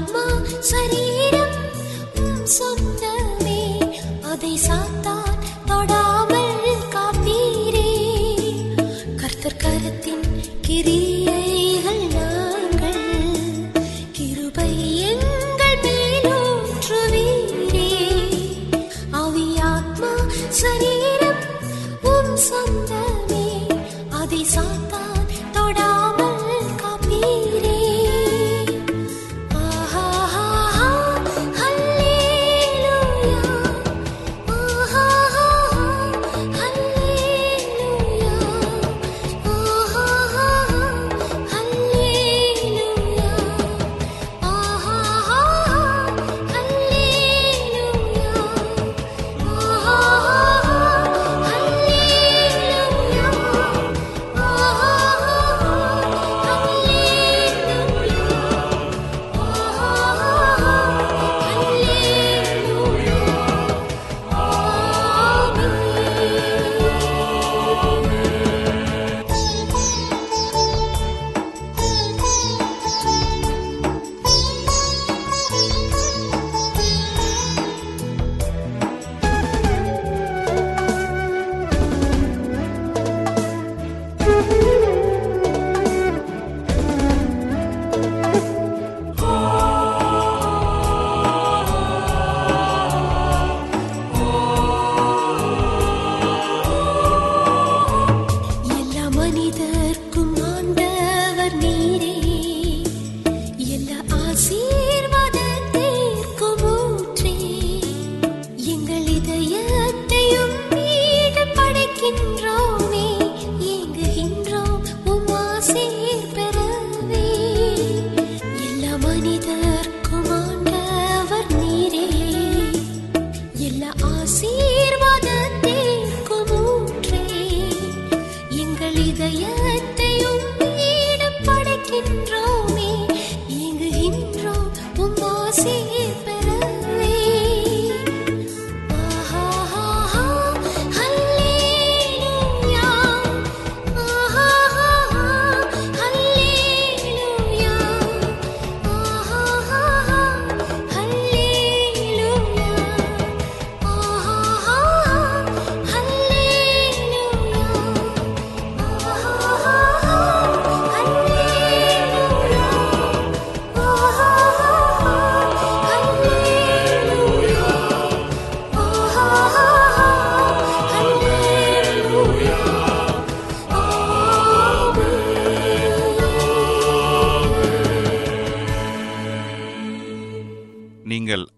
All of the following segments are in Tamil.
ஆத்மா சரீரம் சொந்தமே. அதை சாத்தா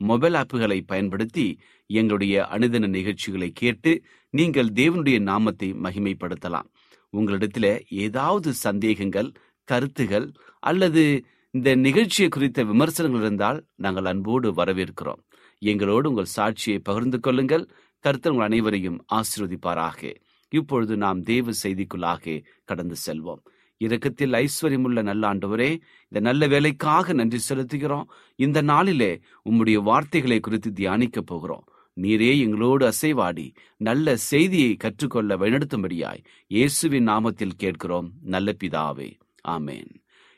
மொபைல் ஆப்புகளை பயன்படுத்தி எங்களுடைய அனுதின நிகழ்ச்சிகளை கேட்டு நீங்கள் தேவனுடைய நாமத்தை மகிமைப்படுத்தலாம். உங்களிடத்தில் ஏதாவது சந்தேகங்கள் கருத்துகள் அல்லது இந்த நிகழ்ச்சியை குறித்த விமர்சனங்கள் இருந்தால் நாங்கள் அன்போடு வரவேற்கிறோம். எங்களோடு உங்கள் சாட்சியை பகிர்ந்து கொள்ளுங்கள். கருத்து உங்கள் அனைவரையும் ஆசீர்வதிப்பாராக. இப்பொழுது நாம் தேவ செய்திக்குள்ளாக கடந்து செல்வோம். இறக்கத்தில் ஐஸ்வர்யமுள்ள நல்ல ஆண்டவரே இந்த நல்ல வேலைக்காக நன்றி செலுத்துகிறோம். இந்த நாளிலே உம்முடைய வார்த்தைகளை குறித்து தியானிக்க போகிறோம். நீரே எங்களோடு அசைவாடி நல்ல செய்தியை கற்றுக்கொள்ள வழிநடத்தும்படியாய் இயேசுவின் நாமத்தில் கேட்கிறோம். நல்ல பிதாவே ஆமேன்.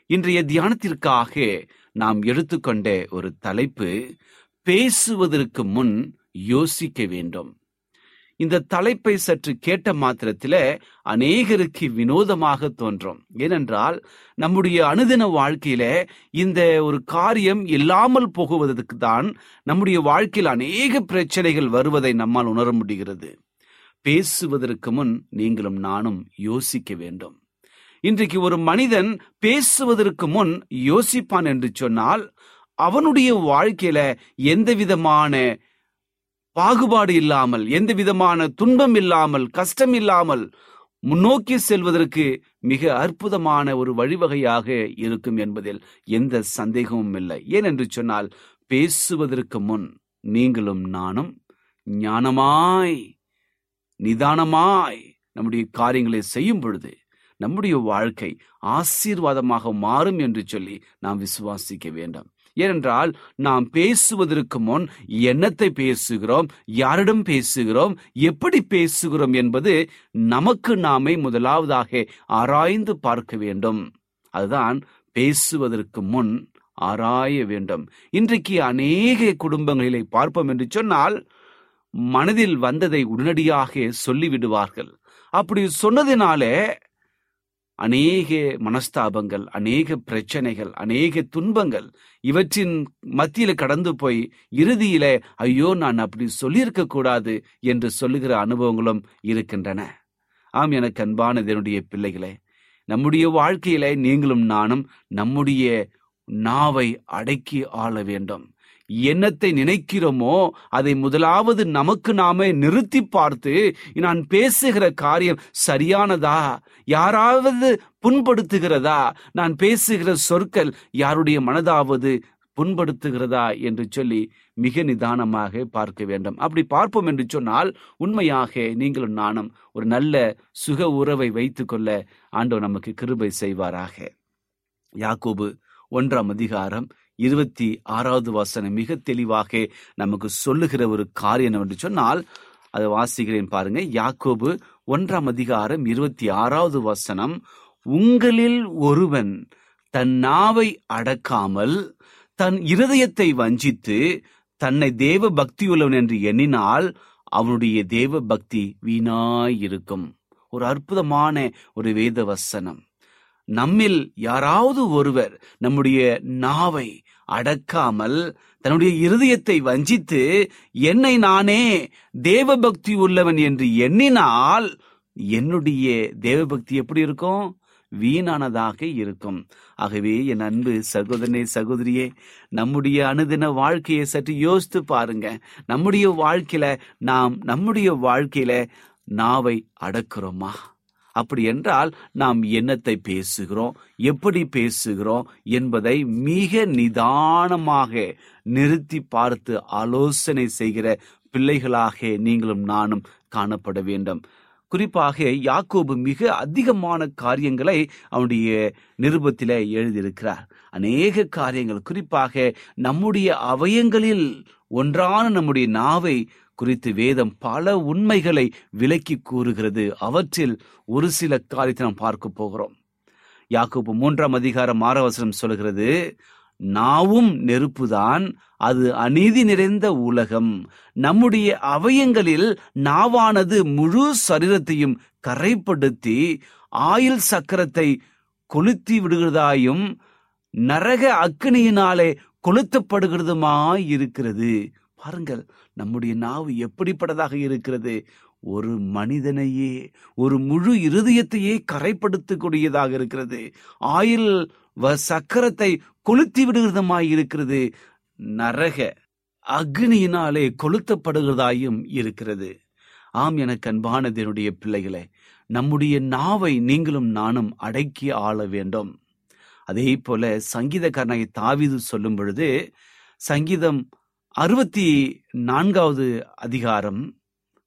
இன்றைய தியானத்திற்காக நாம் எடுத்துக்கொண்ட ஒரு தலைப்பு பேசுவதற்கு முன் யோசிக்க வேண்டும். இந்த தலைப்பை சற்று கேட்ட மாத்திரத்தில அநேகருக்கு வினோதமாக தோன்றும். ஏனென்றால் நம்முடைய அனுதின வாழ்க்கையில இந்த ஒரு காரியம் இல்லாமல் போகுவதற்கு தான் நம்முடைய வாழ்க்கையில் அநேக பிரச்சனைகள் வருவதை நம்மால் உணர முடிகிறது. பேசுவதற்கு முன் நீங்களும் நானும் யோசிக்க வேண்டும். இன்றைக்கு ஒரு மனிதன் பேசுவதற்கு முன் யோசிப்பான் என்று சொன்னால் அவனுடைய வாழ்க்கையில எந்த விதமான பாகுபாடு இல்லாமல் எந்த விதமான துன்பம் இல்லாமல் கஷ்டம் இல்லாமல் முன்னோக்கி செல்வதற்கு மிக அற்புதமான ஒரு வழிவகையாக இருக்கும் என்பதில் எந்த சந்தேகமும் இல்லை. ஏனென்று சொன்னால் பேசுவதற்கு முன் நீங்களும் நானும் ஞானமாய் நிதானமாய் நம்முடைய காரியங்களை செய்யும் பொழுது நம்முடைய வாழ்க்கை ஆசீர்வாதமாக மாறும் என்று சொல்லி நாம் விசுவாசிக்க வேண்டும். ஏனென்றால் நாம் பேசுவதற்கு முன் என்னத்தை பேசுகிறோம் யாரிடம் பேசுகிறோம் எப்படி பேசுகிறோம் என்பது நமக்கு நாமே முதலாவதாக ஆராய்ந்து பார்க்க வேண்டும். அதுதான் பேசுவதற்கு முன் ஆராய வேண்டும். இன்றைக்கு அநேக குடும்பங்களிலே பார்ப்போம் என்று சொன்னால் மனதில் வந்ததை உடனடியாக சொல்லிவிடுவார்கள். அப்படி சொன்னதினாலே அநேக மனஸ்தாபங்கள் அநேக பிரச்சனைகள் அநேக துன்பங்கள் இவற்றின் மத்தியில கடந்து போய் இறுதியில ஐயோ நான் அப்படி சொல்லியிருக்க கூடாது என்று சொல்லுகிற அனுபவங்களும் இருக்கின்றன. ஆம் எனக்கு அன்பான இதனுடைய பிள்ளைகளே நம்முடைய வாழ்க்கையில நீங்களும் நானும் நம்முடைய நாவை அடக்கி ஆள வேண்டும். என்னத்தை நினைக்கிறோமோ அதை முதலாவது நமக்கு நாமே நிறுத்தி பார்த்து நான் பேசுகிற காரியம் சரியானதா? யாராவது புண்படுத்துகிறதா? நான் பேசுகிற சொற்கள் யாருடைய மனதாவது புண்படுத்துகிறதா? என்று சொல்லி மிக நிதானமாக பார்க்க வேண்டும். அப்படி பார்ப்போம் என்று சொன்னால் உண்மையாக நீங்களும் நானும் ஒரு நல்ல சுக உறவை வைத்துக்கொள்ள ஆண்டவர் நமக்கு கிருபை செய்வாராக. யாக்கோபு ஒன்றாம் அதிகாரம் இருபத்தி ஆறாவது வசனம் மிக தெளிவாக நமக்கு சொல்லுகிற ஒரு காரியம் என்று சொன்னால் அதை வாசிக்கிறேன் பாருங்க. யாக்கோபு ஒன்றாம் அதிகாரம் இருபத்தி ஆறாவது வசனம் உங்களில் ஒருவன் தன் நாவை அடக்காமல் தன் இருதயத்தை வஞ்சித்து தன்னை தேவ பக்தியுள்ளவன் என்று எண்ணினால் அவனுடைய தேவ பக்தி வீணாயிருக்கும். ஒரு அற்புதமான ஒரு வேத வசனம் நம்மில் யாராவது ஒருவர் நம்முடைய நாவை அடக்காமல் தன்னுடைய இருதயத்தை வஞ்சித்து என்னை நானே தேவபக்தி உள்ளவன் என்று எண்ணினால் என்னுடைய தேவபக்தி எப்படி இருக்கும்? வீணானதாக இருக்கும். ஆகவே என் அன்பு சகோதரனே சகோதரியே நம்முடைய அனுதின வாழ்க்கையை சற்று யோசித்து பாருங்க. நம்முடைய வாழ்க்கையில நாம் நம்முடைய வாழ்க்கையில நாவை அடக்குறோமா? அப்படி என்றால் நாம் என்னத்தை பேசுகிறோம் எப்படி பேசுகிறோம் என்பதை மிக நிதானமாக நிறுத்தி பார்த்து ஆலோசனை செய்கிற பிள்ளைகளாக நீங்களும் நானும் காணப்பட வேண்டும். குறிப்பாக யாக்கோபு மிக அதிகமான காரியங்களை அவனுடைய நிருபத்தில் எழுதியிருக்கிறார். அநேக காரியங்கள் குறிப்பாக நம்முடைய அவயங்களில் ஒன்றான நம்முடைய நாவை குறித்து வேதம் பல உண்மைகளை விலக்கி கூறுகிறது. அவற்றில் ஒரு சில காரியத்தை நாம் பார்க்க போகிறோம். யாக்கோபு மூன்றாம் அதிகாரம் ஆரவசனம் சொல்கிறது நாவும் நெருப்புதான் அது அநீதி நிறைந்த உலகம். நம்முடைய அவயங்களில் நாவானது முழு சரீரத்தையும் கரைப்படுத்தி ஆயில் சக்கரத்தை கொளுத்தி விடுகிறதாயும் நரக அக்கினியினாலே கொளுத்தப்படுகிறதுமாய் இருக்கிறது. பாருங்கள் நம்முடைய நாவு எப்படிப்பட்டதாக இருக்கிறது? ஒரு மனிதனையே ஒரு முழு இருதயத்தையே கரைப்படுத்தக்கூடியதாக இருக்கிறது. ஆயில் வ சக்கரத்தை கொளுத்தி விடுகிறதுமாய் இருக்கிறது. நரக அக்னியினாலே கொளுத்தப்படுகிறதாயும் இருக்கிறது. ஆம் எனக்கு அன்பானதனுடைய பிள்ளைகளே நம்முடைய நாவை நீங்களும் நானும் அடக்கி ஆள வேண்டும். அதே போல சங்கீதக்காரனாகி தாவிது சொல்லும் பொழுது சங்கீதம் அறுபத்தி நான்காவது அதிகாரம்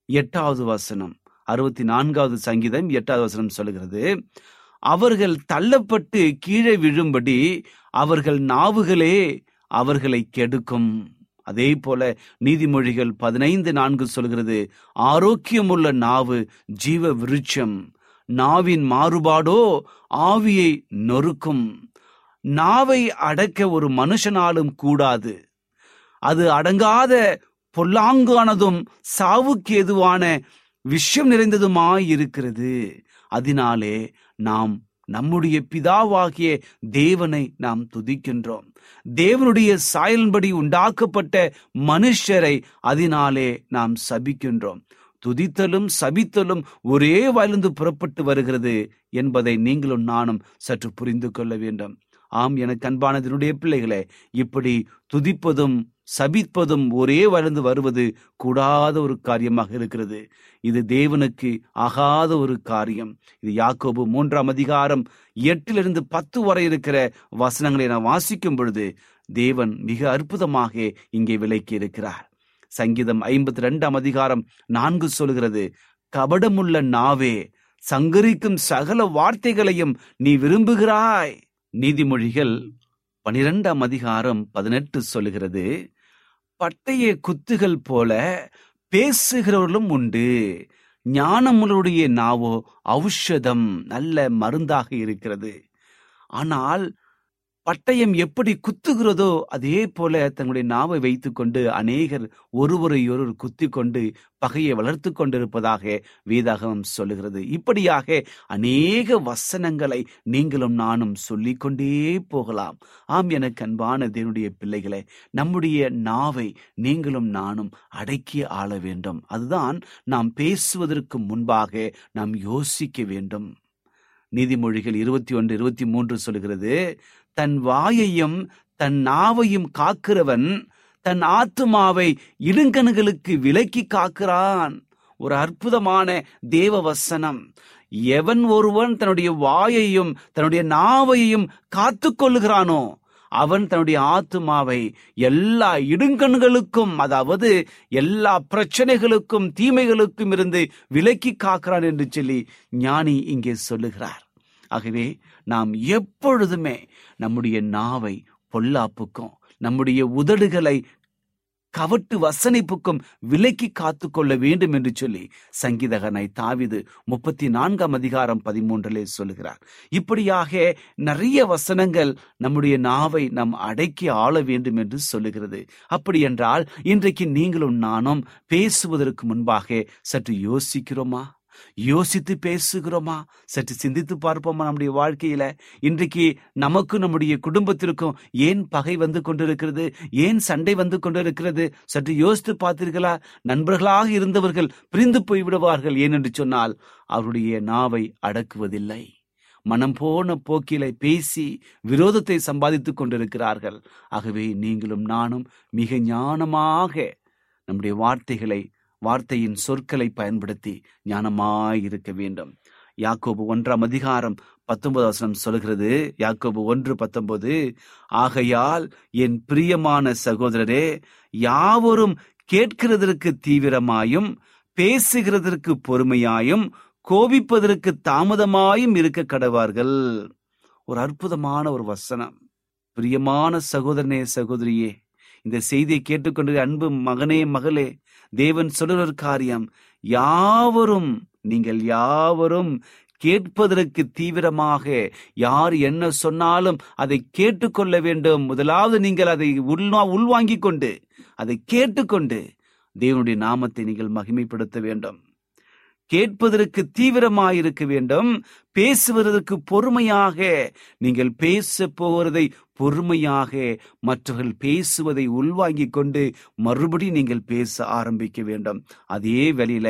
எட்டாவது வசனம். அறுபத்தி நான்காவது சங்கீதம் எட்டாவது வசனம் சொல்லுகிறது அவர்கள் தள்ளப்பட்டு கீழே விழும்படி அவர்கள் நாவுகளே அவர்களை கெடுக்கும். அதே போல நீதிமொழிகள் பதினைந்து நான்கு சொல்கிறது ஆரோக்கியமுள்ள நாவு ஜீவ விருட்சம் நாவின் மாறுபாடோ ஆவியை நொறுக்கும். நாவை அடக்க ஒரு மனுஷனாலும் கூடாது. அது அடங்காத பொல்லாங்கானதும் சாவுக்கு எதுவான விஷயம் நிறைந்ததுமாயிருக்கிறது. அதனாலே நாம் நம்முடைய பிதாவாகிய தேவனை நாம் துதிக்கின்றோம். தேவனுடைய சாயலின்படி உண்டாக்கப்பட்ட மனுஷரை அதனாலே நாம் சபிக்கின்றோம். துதித்தலும் சபித்தலும் ஒரே வாயிலிருந்து புறப்பட்டு வருகிறது என்பதை நீங்களும் நானும் சற்று புரிந்து கொள்ள வேண்டும். ஆம் எனக்கு அன்பானதனுடைய பிள்ளைகளே இப்படி துதிப்பதும் சபிப்பதும் ஒரே வளர்ந்து வருவது கூடாத ஒரு காரியமாக இருக்கிறது. இது தேவனுக்கு ஆகாத ஒரு காரியம். இது யாக்கோபு மூன்றாம் அதிகாரம் எட்டிலிருந்து பத்து வரை இருக்கிற வசனங்களை நான் வாசிக்கும் பொழுது தேவன் மிக அற்புதமாக இங்கே விலக்கி இருக்கிறார் சங்கீதம் ஐம்பத்தி ரெண்டாம் அதிகாரம் நான்கு சொல்கிறது கபடமுள்ள நாவே சங்கரிக்கும் சகல வார்த்தைகளையும் நீ விரும்புகிறாய். நீதிமொழிகள் பனிரெண்டாம் அதிகாரம் பதினெட்டு சொல்லுகிறது பட்டய குத்துகள் போல பேசுகிறவர்களும் உண்டு. ஞானமுடைய நாவோ ஔஷதம் நல்ல மருந்தாக இருக்கிறது. ஆனால் பட்டயம் எப்படி குத்துகிறதோ அதே போல தங்களுடைய நாவை வைத்துக்கொண்டு அநேகர் ஒருவரை ஒருவர் குத்தி கொண்டு பகையை வளர்த்து கொண்டிருப்பதாக வேதாகமம் சொல்லுகிறது. இப்படியாக அநேக வசனங்களை நீங்களும் நானும் சொல்லிக்கொண்டே போகலாம். ஆம் எனக்கு அன்பான தேவனுடைய பிள்ளைகளை நம்முடைய நாவை நீங்களும் நானும் அடக்கி ஆள வேண்டும். அதுதான் நாம் பேசுவதற்கு முன்பாக நாம் யோசிக்க வேண்டும். நீதிமொழிகள் இருபத்தி ஒன்று இருபத்தி மூன்று சொல்கிறது தன் வாயையும் தன் நாவையும் காக்கிறவன் தன் ஆத்துமாவை இடுங்கணுகளுக்கு விலக்கி காக்கிறான். ஒரு அற்புதமான தேவ வசனம் எவன் ஒருவன் தன்னுடைய வாயையும் தன்னுடைய நாவையும் காத்து கொள்ளுகிறானோ அவன் தன்னுடைய ஆத்துமாவை எல்லா இடுங்கண்களுக்கும் அதாவது எல்லா பிரச்சனைகளுக்கும் தீமைகளுக்கும் இருந்து விலக்கி காக்கிறான் என்று சொல்லி ஞானி இங்கே சொல்லுகிறார். ஆகவே நாம் எப்பொழுதுமே நம்முடைய நாவை பொல்லாப்புக்கும் நம்முடைய உதடுகளை கவட்டு வசனிப்புக்கும் விலக்கி காத்து கொள்ள வேண்டும் என்று சொல்லி சங்கீதகனை தாவிது முப்பத்தி நான்காம் அதிகாரம் பதிமூன்றிலே சொல்லுகிறார். இப்படியாக நிறைய வசனங்கள் நம்முடைய நாவை நாம் அடக்கி ஆள வேண்டும் என்று சொல்லுகிறது. அப்படி என்றால் இன்றைக்கு நீங்களும் நானும் பேசுவதற்கு முன்பாக சற்று யோசிக்கிறோமா? யோசித்து பேசுகிறோமா? சற்று சிந்தித்து பார்ப்போமா நம்முடைய வாழ்க்கையில? இன்றைக்கு நமக்கும் நம்முடைய குடும்பத்திற்கும் ஏன் பகை வந்து கொண்டிருக்கிறது? ஏன் சண்டை வந்து கொண்டிருக்கிறது? சற்று யோசித்து பார்த்தீர்களா? நண்பர்களாக இருந்தவர்கள் பிரிந்து போய் விடுவார்கள் ஏனென்று சொன்னால் அவருடைய நாவை அடக்குவதில்லை. மனம் போன போக்கிலை பேசி விரோதத்தை சம்பாதித்துக் கொண்டிருக்கிறார்கள். ஆகவே நீங்களும் நானும் மிக ஞானமாக நம்முடைய வார்த்தைகளை வார்த்தையின் சொற்களை பயன்படுத்தி ஞானமாயிருக்க வேண்டும். யாக்கோபு ஒன்றாம் அதிகாரம் பத்தொன்பது வசனம் சொல்கிறது யாக்கோபு ஒன்று பத்தொன்பது ஆகையால் என் பிரியமான சகோதரரே யாவரும் கேட்கிறதற்கு தீவிரமாயும் பேசுகிறதற்கு பொறுமையாயும் கோபிப்பதற்கு தாமதமாயும் இருக்க கடவார்கள். ஒரு அற்புதமான ஒரு வசனம். பிரியமான சகோதரனே சகோதரியே இந்த செய்தியை கேட்டுக்கொண்டு அன்பு மகனே மகளே தேவன் சொல்லுற ஒரு காரியம் யாவரும் நீங்கள் யாவரும் கேட்பதற்கு தீவிரமாக யார் என்ன சொன்னாலும் அதை கேட்டுக்கொள்ள வேண்டும். முதலாவது நீங்கள் அதை உள்வா உள்வாங்கிக் கொண்டு அதை கேட்டுக்கொண்டு தேவனுடைய நாமத்தை நீங்கள் மகிமைப்படுத்த வேண்டும். கேட்பதற்கு தீவிரமாயிருக்க வேண்டும். பேசுவதற்கு பொறுமையாக. நீங்கள் பேச போவதை பொறுமையாக. மற்றவர்கள் பேசுவதை உள்வாங்கிக் கொண்டு மறுபடி நீங்கள் பேச ஆரம்பிக்க வேண்டும். அதே வழியில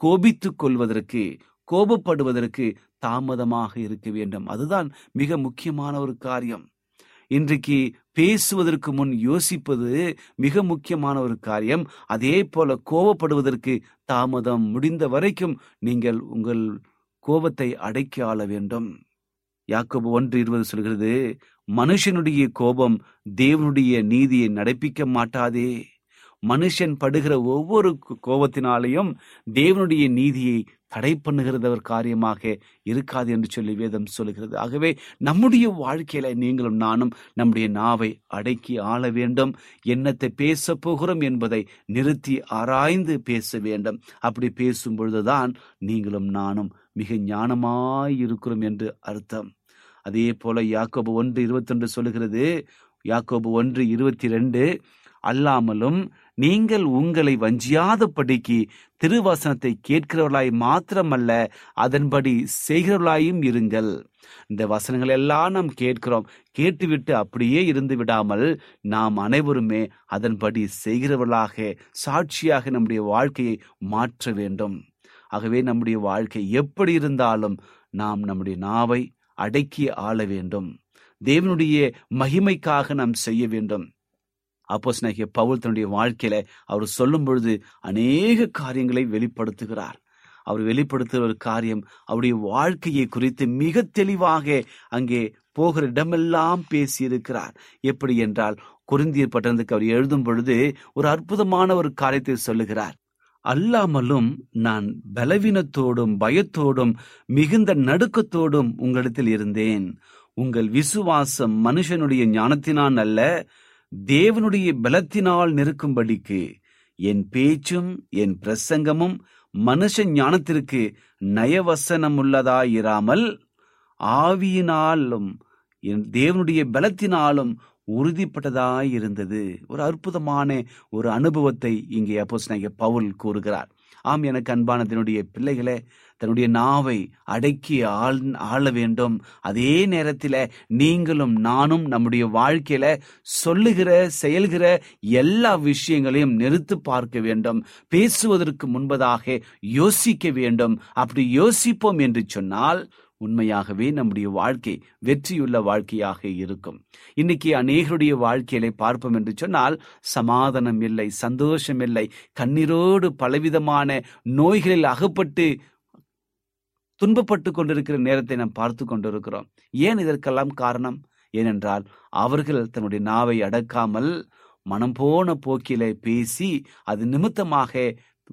கோபித்துக் கொள்வதற்கு கோபப்படுவதற்கு தாமதமாக இருக்க வேண்டும். அதுதான் மிக முக்கியமான ஒரு காரியம். இன்றைக்கு பேசுவதற்கு முன் யோசிப்பது மிக முக்கியமான ஒரு காரியம். அதே போல கோபப்படுவதற்கு தாமதம் முடிந்த வரைக்கும் நீங்கள் உங்கள் கோபத்தை அடக்கி ஆள வேண்டும். யாக்கோபு ஒன்று இருபது சொல்கிறது மனுஷனுடைய கோபம் தேவனுடைய நீதியை நடப்பிக்க மாட்டாதே. மனுஷன் படுகிற ஒவ்வொரு கோ- கோபத்தினாலேயும் தேவனுடைய நீதியை தடை பண்ணுகிறது ஒரு காரியமாக இருக்காது என்று சொல்லி வேதம் சொல்லுகிறது. ஆகவே நம்முடைய வாழ்க்கையில நீங்களும் நானும் நம்முடைய நாவை அடக்கி ஆள வேண்டும். என்னத்தை பேச போகிறோம் என்பதை நிறுத்தி ஆராய்ந்து பேச வேண்டும். அப்படி பேசும் பொழுதுதான் நீங்களும் நானும் மிக ஞானமாய் இருக்கிறோம் என்று அர்த்தம். அதே போல யாக்கோபு ஒன்று இருபத்தொன்று சொல்லுகிறது. யாக்கோபு ஒன்று இருபத்தி ரெண்டு அல்லாமலும் நீங்கள் உங்களை வஞ்சியாதபடிக்கு திருவசனத்தை கேட்கிறவர்களாய் மாத்திரமல்ல அதன்படி செய்கிறவர்களாயும் இருங்கள். இந்த வசனங்கள் எல்லாம் நாம் கேட்கிறோம். கேட்டுவிட்டு அப்படியே இருந்து விடாமல் நாம் அனைவருமே அதன்படி செய்கிறவர்களாக சாட்சியாக நம்முடைய வாழ்க்கையை மாற்ற வேண்டும். ஆகவே நம்முடைய வாழ்க்கை எப்படி இருந்தாலும் நாம் நம்முடைய நாவை அடக்கி ஆள வேண்டும். தேவனுடைய மகிமைக்காக நாம் செய்ய வேண்டும். அப்போஸ் பவுல் தன்னுடைய வாழ்க்கையில அவர் சொல்லும் பொழுது அநேக காரியங்களை வெளிப்படுத்துகிறார். அவர் வெளிப்படுத்துகிற ஒரு காரியம் அவருடைய வாழ்க்கையை குறித்து மிக தெளிவாக அங்கே போகிற இடமெல்லாம் பேசியிருக்கிறார். எப்படி என்றால் குருந்தியர் பட்டணத்துக்கு அவர் எழுதும் பொழுது ஒரு அற்புதமான ஒரு காரியத்தை சொல்லுகிறார். அல்லாமலும் நான் பலவீனத்தோடும் பயத்தோடும் மிகுந்த நடுக்கத்தோடும் உங்களிடத்தில் இருந்தேன். உங்கள் விசுவாசம் மனுஷனுடைய ஞானத்தினால் அல்ல தேவனுடைய பலத்தினால் நிற்கும்படிக்கு என் பேச்சும் என் பிரசங்கமும் மனுஷ ஞானத்திற்கு நயவசனமுள்ளதாயிராமல் ஆவியினாலும் என் தேவனுடைய பலத்தினாலும் உறுதிப்பட்டதாய் இருந்தது ஒரு அற்புதமான ஒரு அனுபவத்தை இங்கே அப்போஸ் பவுல் கூறுகிறார். ஆம் எனக்கு அன்பான தன்னுடைய பிள்ளைகளே தன்னுடைய நாவை அடக்கி ஆள் ஆள வேண்டும். அதே நேரத்தில் நீங்களும் நானும் நம்முடைய வாழ்க்கையில சொல்லுகிற செயல்கிற எல்லா விஷயங்களையும் நிறுத்து பார்க்க வேண்டும். பேசுவதற்கு முன்பதாக யோசிக்க வேண்டும். அப்படி யோசிப்போம் என்று சொன்னால் உண்மையாகவே நம்முடைய வாழ்க்கை வெற்றியுள்ள வாழ்க்கையாக இருக்கும். இன்னைக்கு அநேகருடைய வாழ்க்கையில பார்ப்போம் என்று சொன்னால் சமாதானம் இல்லை சந்தோஷம் இல்லை கண்ணீரோடு பலவிதமான நோய்களில் அகப்பட்டு துன்பப்பட்டு கொண்டிருக்கிற நேரத்தை நாம் பார்த்து கொண்டிருக்கிறோம். ஏன் இதற்கெல்லாம் காரணம்? ஏனென்றால் அவர்கள் தன்னுடைய நாவை அடக்காமல் மனம் போன போக்கிலே பேசி அது நிமித்தமாக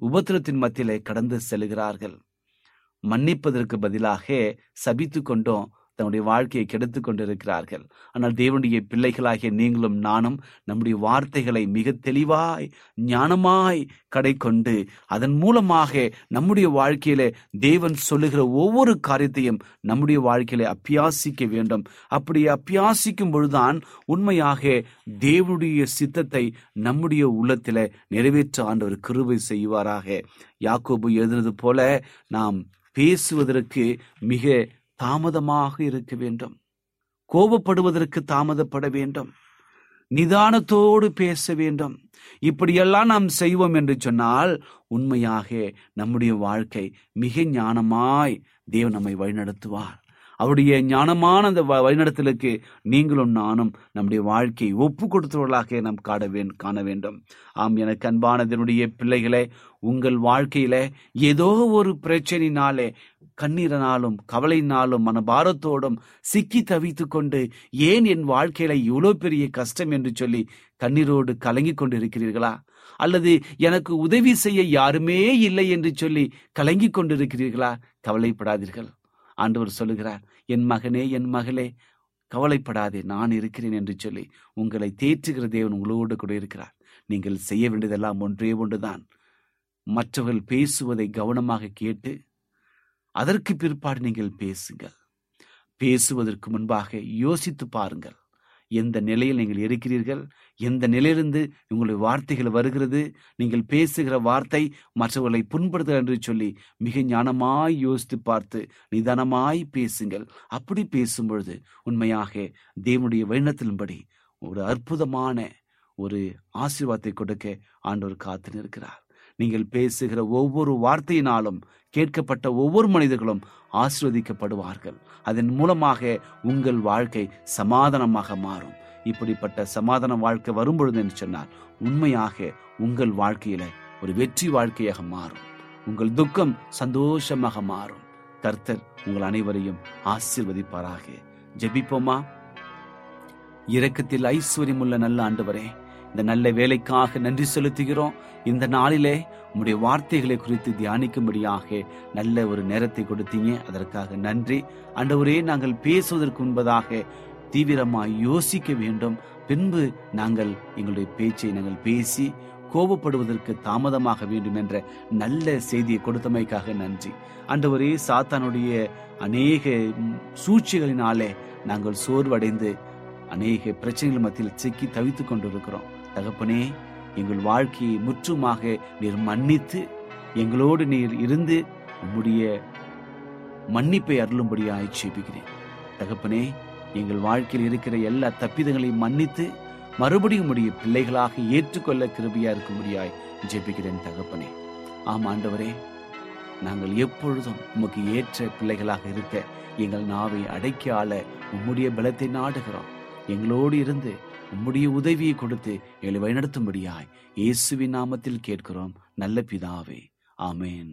உபத்திரத்தின் மத்தியிலே கடந்து செல்கிறார்கள். மன்னிப்பதற்கு பதிலாக சபித்து கொண்டோம். தன்னுடைய வாழ்க்கையை கெடுத்து கொண்டிருக்கிறார்கள். ஆனால் தேவனுடைய பிள்ளைகளாகிய நீங்களும் நானும் நம்முடைய வார்த்தைகளை மிக தெளிவாய் ஞானமாய் கடை கொண்டு அதன் மூலமாக நம்முடைய வாழ்க்கையில தேவன் சொல்லுகிற ஒவ்வொரு காரியத்தையும் நம்முடைய வாழ்க்கையில அப்பியாசிக்க வேண்டும். அப்படி அப்பியாசிக்கும் பொழுதுதான் உண்மையாக தேவனுடைய சித்தத்தை நம்முடைய உள்ளத்தில நிறைவேற்ற ஆண்டவர் கிருவை செய்வாராக. யாக்கோபு எழுதுனது போல நாம் பேசுவதற்கு மிக தாமதமாக இருக்க வேண்டும். கோபப்படுவதற்கு தாமதப்பட வேண்டும். நிதானத்தோடு பேச வேண்டும். இப்படியெல்லாம் நாம் செய்வோம் என்று சொன்னால் உண்மையாக நம்முடைய வாழ்க்கை மிக ஞானமாய் தேவன் நம்மை வழிநடத்துவார். அவருடைய ஞானமான அந்த வ- வழிநடத்தலுக்கு நீங்களும் நானும் நம்முடைய வாழ்க்கையை ஒப்பு கொடுத்தவர்களாக நாம் காண காண வேண்டும். ஆம் எனக்கு அன்பானதனுடைய பிள்ளைகளே உங்கள் வாழ்க்கையில ஏதோ ஒரு பிரச்சனையினாலே கண்ணீரனாலும் கவலையினாலும் மனபாரத்தோடும் சிக்கி தவித்து கொண்டு ஏன் என் வாழ்க்கையில இவ்வளோ பெரிய கஷ்டம் என்று சொல்லி கண்ணீரோடு கலங்கி கொண்டு இருக்கிறீர்களா அல்லது எனக்கு உதவி செய்ய யாருமே இல்லை என்று சொல்லி கலங்கிக் கொண்டிருக்கிறீர்களா? கவலைப்படாதீர்கள். ஆண்டவர் சொல்லுகிறார் என் மகனே என் மகளே கவலைப்படாதே நான் இருக்கிறேன் என்று சொல்லி உங்களை தேற்றுகிற தேவன் உங்களோடு கூட இருக்கிறார். நீங்கள் செய்ய வேண்டியதெல்லாம் ஒன்றே ஒன்றுதான். மற்றவர்கள் பேசுவதை கவனமாக கேட்டு அதற்கு பிற்பாடு நீங்கள் பேசுங்கள். பேசுவதற்கு முன்பாக யோசித்து பாருங்கள். எந்த நிலையில் நீங்கள் இருக்கிறீர்கள்? எந்த நிலையிலிருந்து உங்களுடைய வார்த்தைகள் வருகிறது? நீங்கள் பேசுகிற வார்த்தை மற்றவர்களை புண்படுத்துகிற என்று சொல்லி மிக ஞானமாய் யோசித்து பார்த்து நிதானமாய் பேசுங்கள். அப்படி பேசும் பொழுது உண்மையாக தேவனுடைய வழிநத்தின்படி ஒரு அற்புதமான ஒரு ஆசீர்வாதத்தை கொடுக்க ஆண்டவர் காத்து நிற்கிறார் நீங்கள் பேசுகிற ஒவ்வொரு வார்த்தையினாலும் கேட்கப்பட்ட ஒவ்வொரு மனிதர்களும் ஆசிர்வதிக்கப்படுவார்கள். அதன் மூலமாக உங்கள் வாழ்க்கை சமாதானமாக மாறும். இப்படிப்பட்ட சமாதான வாழ்க்கை வரும்பொழுது என்று சொன்னால் உண்மையாக உங்கள் வாழ்க்கையில ஒரு வெற்றி வாழ்க்கையாக மாறும். உங்கள் துக்கம் சந்தோஷமாக மாறும். கர்த்தர் உங்கள் அனைவரையும் ஆசிர்வதிப்பாராக. ஜெபிப்போமா? இரக்கத்தில் ஐஸ்வர்யமுள்ள நல்ல ஆண்டவரே இந்த நல்ல வேலைக்காக நன்றி செலுத்துகிறோம். இந்த நாளிலே உங்களுடைய வார்த்தைகளை குறித்து தியானிக்கும்படியாக நல்ல ஒரு நேரத்தை கொடுத்தீங்க. அதற்காக நன்றி. அண்டவரே நாங்கள் பேசுவதற்கு முன்பதாக தீவிரமாக யோசிக்க வேண்டும். பின்பு நாங்கள் எங்களுடைய பேச்சை நாங்கள் பேசி கோபப்படுவதற்கு தாமதமாக வேண்டும் என்ற நல்ல செய்தியை கொடுத்தமைக்காக நன்றி. அண்டவரே சாத்தானுடைய அநேக சூழ்ச்சிகளினாலே நாங்கள் சோர்வடைந்து அநேக பிரச்சனைகள் மத்தியில் சிக்கி தவித்துக் கொண்டிருக்கிறோம். தகப்பனே எங்கள் வாழ்க்கையை முற்றுமாக நீர் மன்னித்து எங்களோடு நீர் இருந்து உம்முடைய மன்னிப்பை அருளும்படியாய் ஜெபிக்கிறேன். தகப்பனே எங்கள் வாழ்க்கையில் இருக்கிற எல்லா தப்பிதங்களையும் மன்னித்து மறுபடியும் உடைய பிள்ளைகளாக ஏற்றுக்கொள்ள கிருபியா இருக்கும்படியாய் ஜெபிக்கிறேன் தகப்பனே. ஆம் ஆண்டவரே நாங்கள் எப்பொழுதும் உமக்கு ஏற்ற பிள்ளைகளாக இருக்க எங்கள் நாவை அடக்கி ஆள உம்முடைய பலத்தை நாடுகிறோம். எங்களோடு இருந்து உம்முடைய உதவியை கொடுத்து எழுவை வழிநடத்தும்படியாய் இயேசுவின் நாமத்தில் கேட்கிறோம். நல்ல பிதாவே. ஆமேன்.